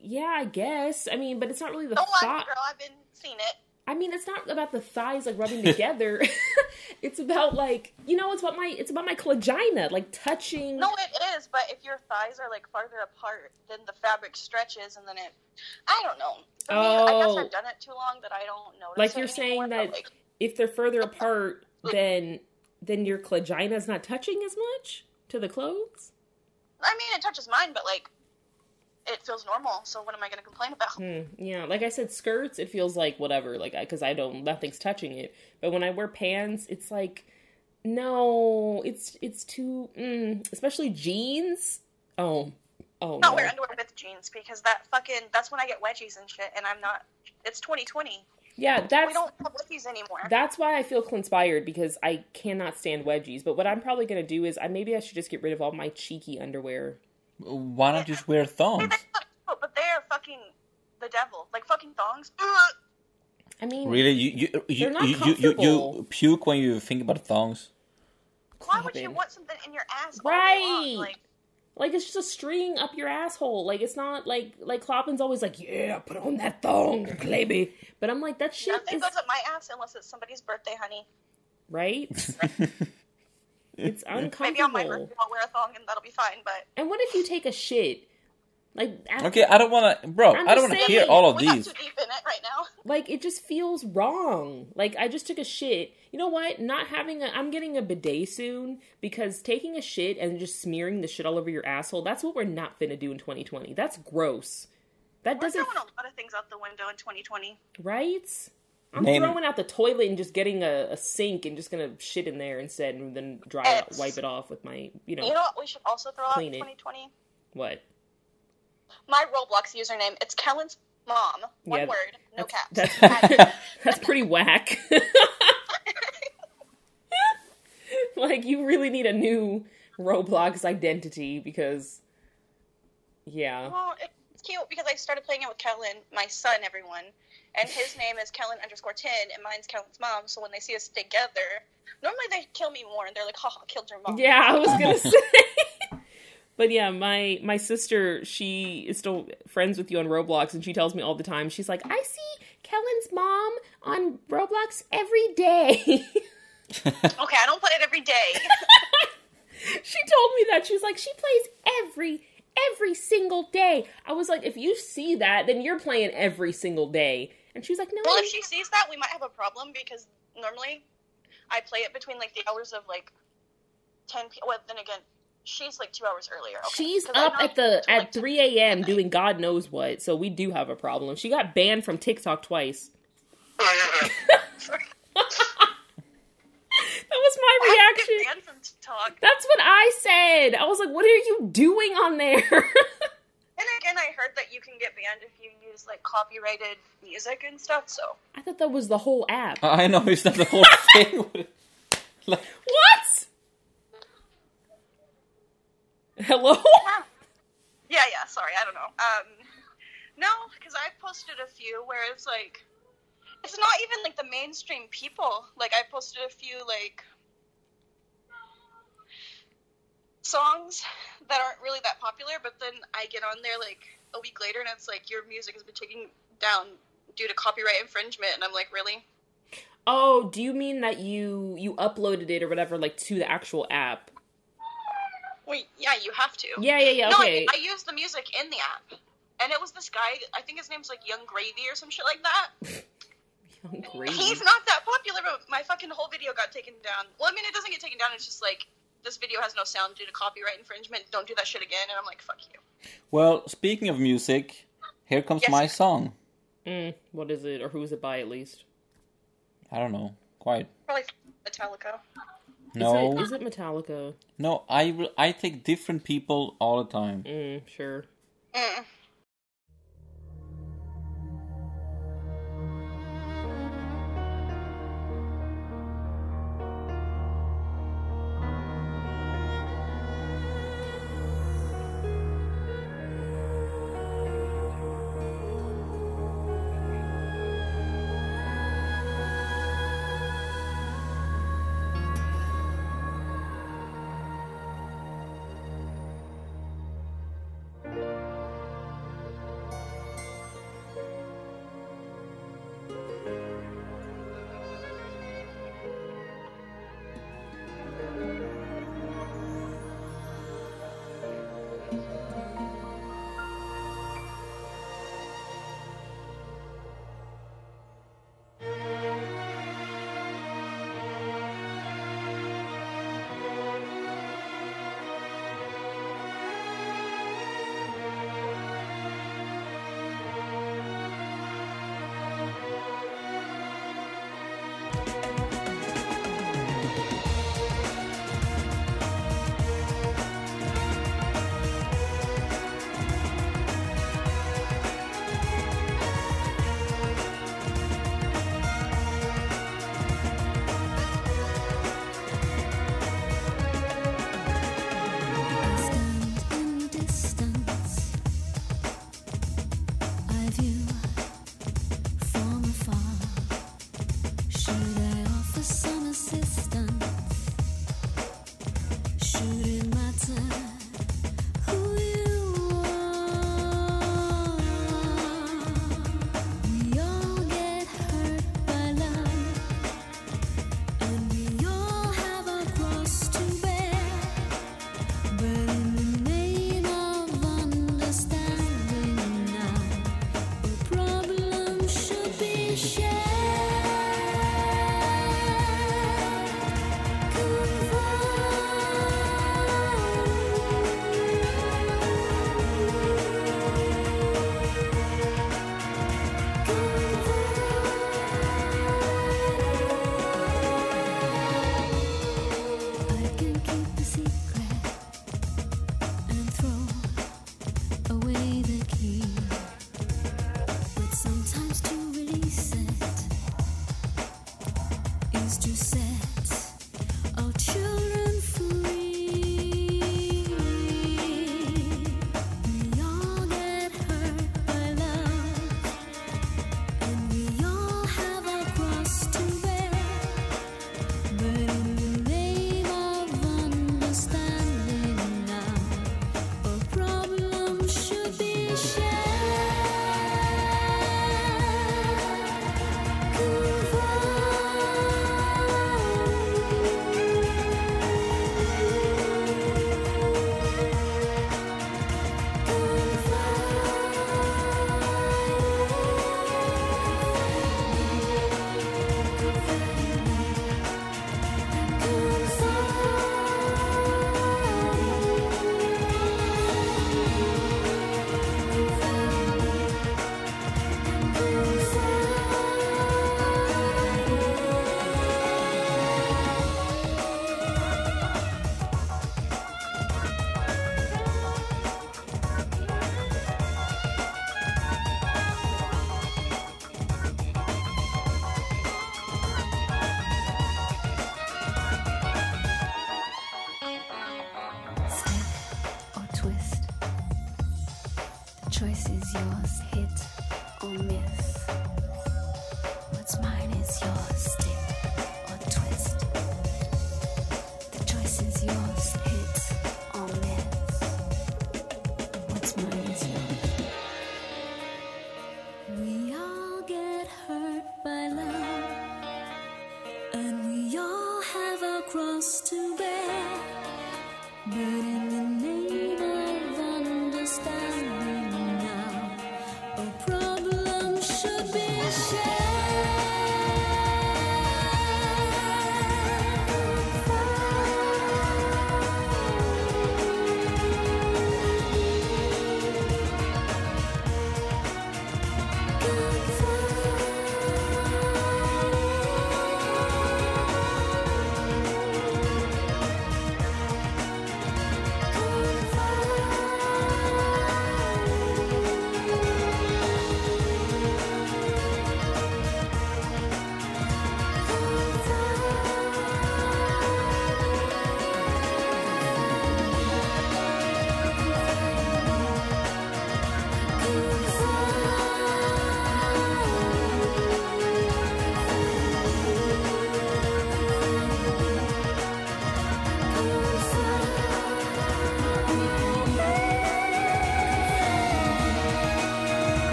yeah, I guess. I mean, but it's not really the Don't lie, girl. I've been seeing it. I mean, it's not about the thighs like rubbing together. it's about like, you know, it's about my, it's about my vagina, like touching. No, it is. But if your thighs are like farther apart, then the fabric stretches, and then it. I don't know. For me, I guess Oh. I've done it too long that I don't notice. Like it you're saying anymore, but, that- like, If they're further apart, then then your vagina's not touching as much to the clothes. I mean, it touches mine, but like, it feels normal. So what am I going to complain about? Hmm, yeah, like I said, skirts, it feels like whatever, like because I don't, nothing's touching it. But when I wear pants, it's like, no, it's it's too, mm, especially jeans. Oh, oh Not no. wear underwear with jeans because that fucking that's when I get wedgies and shit, and I'm not. It's 2020. Yeah, we that's don't have wedgies anymore. that's why I feel conspired because I cannot stand wedgies. But what I'm probably gonna do is I maybe I should just get rid of all my cheeky underwear. Why not just wear thongs? But they're fucking the devil. Like fucking thongs. I mean, Really, you you you not you, you, you, you puke when you think about thongs. Why would you want something in your ass? all day Right. long? Like, Like it's just a string up your asshole. Like it's not like like Kloppin's always like, yeah, put on that thong, baby. But I'm like, that shit nothing is goes up my ass unless it's somebody's birthday, honey. right. It's uncomfortable. Maybe on my uncomfortable. birthday I'll wear a thong and that'll be fine. But And what if you take a shit? Like after, okay, I don't want to, bro. I'm I don't want to hear all of these. too deep in it right now. like it just feels wrong. Like I just took a shit. You know what? Not having a I'm getting a bidet soon because taking a shit and just smearing the shit all over your asshole, that's what we're not finna do in 2020. That's gross. That We're doesn't throwing a lot of things out the window in 2020. right? I'm Name- throwing out the toilet and just getting a, a sink and just gonna shit in there instead and then dry it, wipe it off with my you know You know what we should also throw out Clean in it. 2020? what? My Roblox username. It's Kellen's mom. One Yeah, word, no That's caps. that's, that's pretty whack. like you really need a new Roblox identity because yeah. Well, it's cute because I started playing it with Kellen, my son, everyone, and his name is Kellen underscore ten, and mine's Kellen's mom. So when they see us together, normally they kill me more, and they're like, "Ha, ha, killed your mom." Yeah, I was gonna say. But yeah, my my sister, she is still friends with you on Roblox, and she tells me all the time. She's like, I see Kellen's mom on Roblox every day. Okay, I don't play it every day. she told me that she was like, she plays every every single day. I was like, if you see that, then you're playing every single day. And she's like, no. well, if she sees that, we might have a problem because normally I play it between like the hours of like ten p. Well, then again, she's like two hours earlier. Okay? She's 'Cause I up at the till, like, at 3 a.m. doing God knows what, so we do have a problem. She got banned from TikTok twice. That was my I reaction. banned from TikTok. That's what I said. I was like, what are you doing on there? And again, I heard that you can get banned if you use like copyrighted music and stuff. So I thought that was the whole app. I know it's not the whole thing. like, What? Hello? yeah, yeah. Sorry, I don't know. Um, no, because I've posted a few where it's like, it's not even like the mainstream people. Like I posted a few like songs that aren't really that popular, but then I get on there like a week later and it's like your music has been taken down due to copyright infringement, and I'm like, really? Oh, do you mean that you you uploaded it or whatever like to the actual app? Wait, yeah, you have to. Yeah, yeah, yeah. No, Okay. I, I used the music in the app. And it was this guy, I think his name's like Yung Gravy or some shit like that. Yung Gravy. He's not that popular, but my fucking whole video got taken down. Well, I mean, it doesn't get taken down, it's just like, this video has no sound due to copyright infringement. Don't do that shit again. And I'm like, fuck you. well, speaking of music, here comes Yes. my song. Mm, what is it, or who is it by at least? I don't know. Quite. Probably Metallica. No, Is it, is it Metallica? no. I I take different people all the time. Mm, sure. Mm.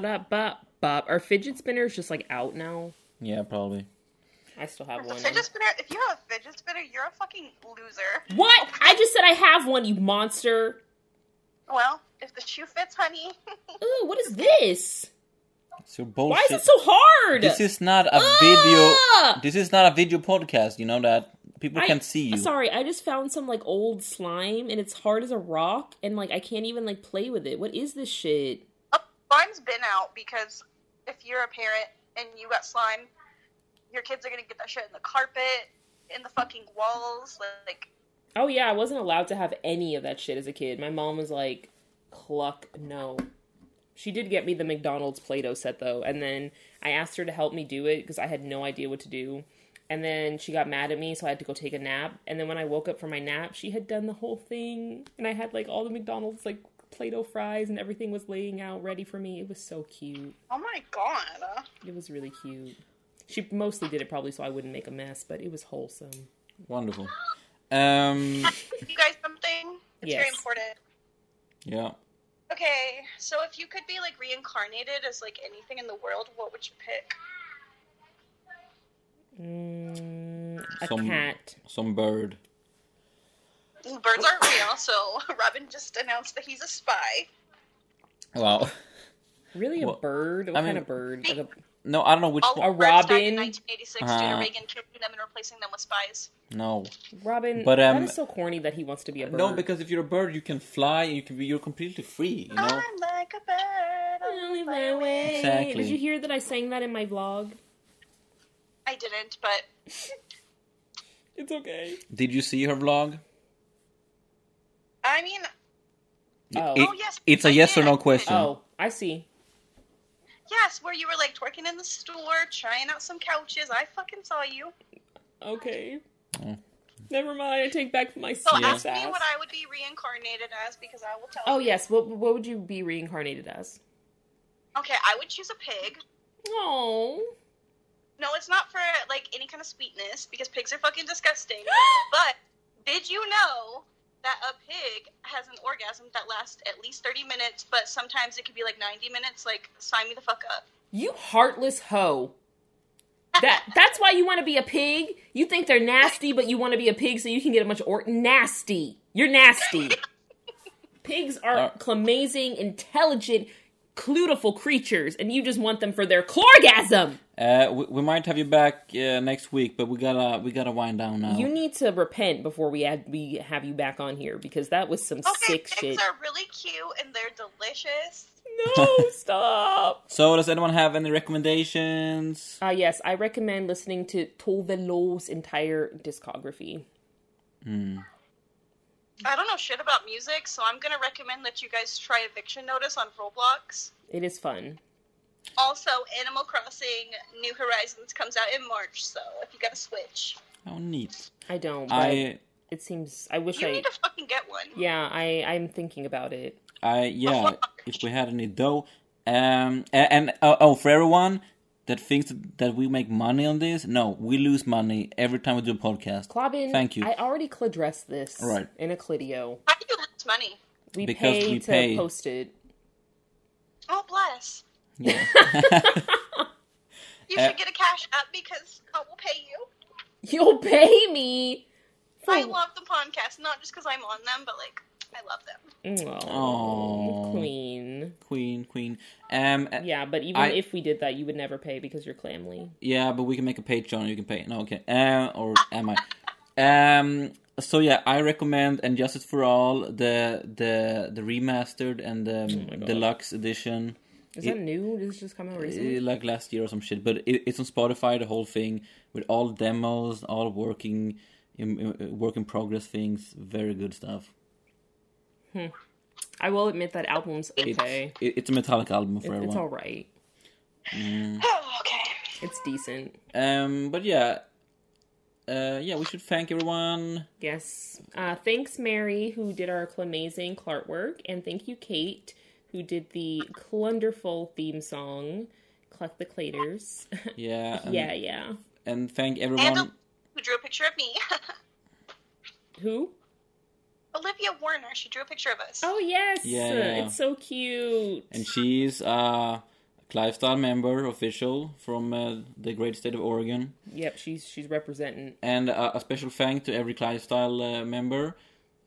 Ba-da, bop, ba-da, bop, bop. Are fidget spinners just like out now? Yeah, probably. I still have The one. fidget spinner. If you have a fidget spinner, you're a fucking loser. What? I just said I have one, you monster. Well, if the shoe fits, honey. Ooh, what is this? So your bullshit. Why is it so hard? This is not a Ah! video. This is not a video podcast. You know that people I- can see you. Sorry, I just found some like old slime and it's hard as a rock and like I can't even like play with it. What is this shit? Slime's been out because if you're a parent and you got slime, your kids are gonna get that shit in the carpet, in the fucking walls. Like, Oh yeah, I wasn't allowed to have any of that shit as a kid. My mom was like, "Cluck, no." She did get me the McDonald's Play-Doh set though, and then I asked her to help me do it because I had no idea what to do. And then she got mad at me, so I had to go take a nap. And then when I woke up from my nap, she had done the whole thing, and I had like all the McDonald's like Play-Doh fries, and everything was laying out ready for me. It was so cute. oh my god. It was really cute. She mostly did it probably so I wouldn't make a mess, but it was wholesome. Wonderful. Um. You guys, something? It's very important. Yeah. Okay, so if you could be like reincarnated as like anything in the world, what would you pick? Mm, a Some- cat. Some bird. Birds aren't real, so Robin just announced that he's a spy. Wow. Really, a Well, bird? What I kind mean- of bird? Like a, No, I don't know which All one. A birds died robin? in 1986 due Uh, to Reagan killing them and replacing them with spies. No. Robin. But, um, that is so corny that he wants to be a bird. No, because if you're a bird, you can fly. You can be. You're completely free. You know. I'm like a bird. on Only my fly way. Exactly. Did you hear that I sang that in my vlog? I didn't, but It's okay. Did you see her vlog? I mean, Oh. It- oh yes, it's a yes or no question. Oh, I see. Yes, where you were like twerking in the store, trying out some couches. I fucking saw you. Okay. Oh. Never mind. I take back my So Yeah. ask sass. me what I would be reincarnated as because I will tell Oh you. yes. What What would you be reincarnated as? Okay, I would choose a pig. Oh. No, it's not for like any kind of sweetness because pigs are fucking disgusting. but did you know that a pig has an orgasm that lasts at least 30 minutes, but sometimes it could be like 90 minutes? Like, sign me the fuck up. You heartless hoe. That that's why you want to be a pig. You think they're nasty, but you want to be a pig so you can get a bunch of or nasty. You're nasty. Pigs are Uh, clamazing, intelligent, clutiful creatures, and you just want them for their clorgasm. Uh, we, we might have you back uh, next week, but we gotta we gotta wind down now. You need to repent before we add, we have you back on here because that was some Okay, sick pigs shit. are really cute and they're delicious. No, stop. So, does anyone have any recommendations? Uh, yes, I recommend listening to Tove Lo's entire discography. I don't know shit about music, so I'm gonna recommend that you guys try Eviction Notice on Roblox. It is fun. Also, Animal Crossing New Horizons comes out in March, so if you got a Switch, Oh, neat. I don't. But I, It seems. I wish you I. need to fucking get one. Yeah, I. I'm thinking about it. I, yeah. If we had any dough, um, and, and oh, oh, for everyone that thinks that we make money on this, no, we lose money every time we do a podcast. Clobbin, Thank you. I already addressed this Right. in a Clidio. How do you lose money? We Because pay we to pay. post it. Oh, bless. Yeah. You Uh, should get a cash app because I will pay you. You'll pay me. I love the podcast, not just because I'm on them, but like I love them. Aw, Aw. queen. queen, queen. Um, uh, Yeah, but even I- if we did that, you would never pay because you're clamly. Yeah, but we can make a Patreon. You can pay. No, okay. Uh, or am I? Um. So yeah, I recommend and Justice for All the the the remastered and the um, Oh deluxe edition. Is It- that new? Did this just come out uh, recently? Like last year or some shit, but it, it's on Spotify. The whole thing with all demos, all working, in, in- work in progress things. Very good stuff. Hmm. I will admit that album's It's okay. it, it's a Metallic album for It's, everyone. it's all right. Oh, okay. It's decent. Um, but yeah, uh, yeah, we should thank everyone. Yes. Uh, thanks, Mary, who did our amazing Clark work, and thank you, Kate, who did the clunderful theme song, "Collect the Claters." Yeah, and, yeah, yeah. and thank And everyone. a- who drew a picture of me? Who? Olivia Warner. She drew a picture of us. Oh yes, Yeah, yeah. it's so cute. And she's uh, a Clivestyle member, official from uh, the great state of Oregon. Yep, she's she's representing. And uh, a special thank to every Clivestyle uh, member.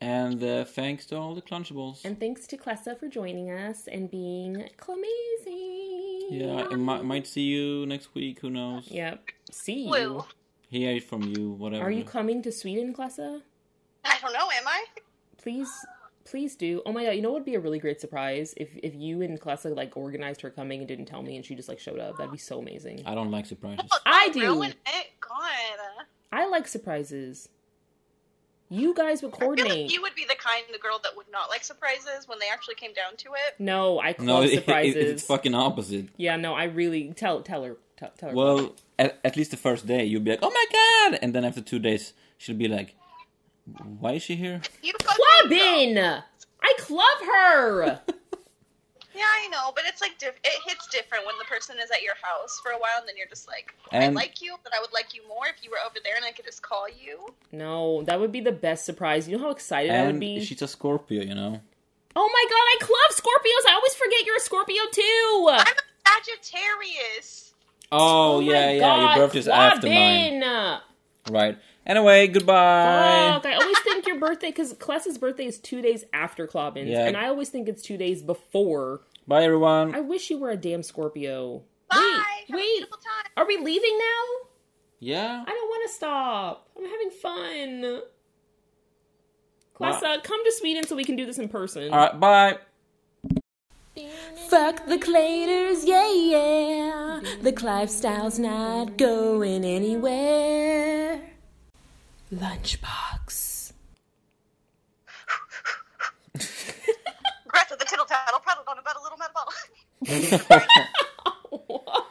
And uh, thanks to all the Clunchables. And thanks to Klessa for joining us and being amazing. yeah, I might, might see you next week. Who knows? Yep. See you. Blue. Hear from you, whatever. Are you coming to Sweden, Klessa? I don't know. Am I? Please, please do. Oh my god, you know what would be a really great surprise if if you and Klessa like organized her coming and didn't tell me and she just like showed up. That'd be so amazing. I don't like surprises. I do. Ruin it. God. I like surprises. You guys would I feel coordinate. like you would be the kind of girl that would not like surprises when they actually came down to it. No, I love No, it, it, surprises. it's fucking opposite. Yeah, no, I really tell tell her tell, tell her. Well, at, at least the first day, you'll be like, "Oh my god!" And then after two days, she'll be like, "Why is she here?" You fucking Clubbin! I club her. Yeah, I know, but it's like diff- it hits different when the person is at your house for a while, and then you're just like, And- I like you, but I would like you more if you were over there, and I could just call you. no, that would be the best surprise. You know how excited I would be. she's a Scorpio, you know. Oh my god, I love Scorpios. I always forget you're a Scorpio too. I'm a Sagittarius. Oh, oh my yeah, yeah. God, Your birthday's after mine, right? Anyway, goodbye. Fuck, I always think your birthday because Klessa's birthday is two days after Clobbin's, Yeah. and I always think it's two days before. Bye, everyone. I wish you were a damn Scorpio. Bye. Wait, Have a wait, beautiful time. are we leaving now? Yeah. I don't want to stop. I'm having fun. Bye. Come to Sweden so we can do this in person. All right. Bye. Fuck the Claters, yeah, yeah. The Clive Style's not going anywhere. Lunchbox. on about a little metabolic. what?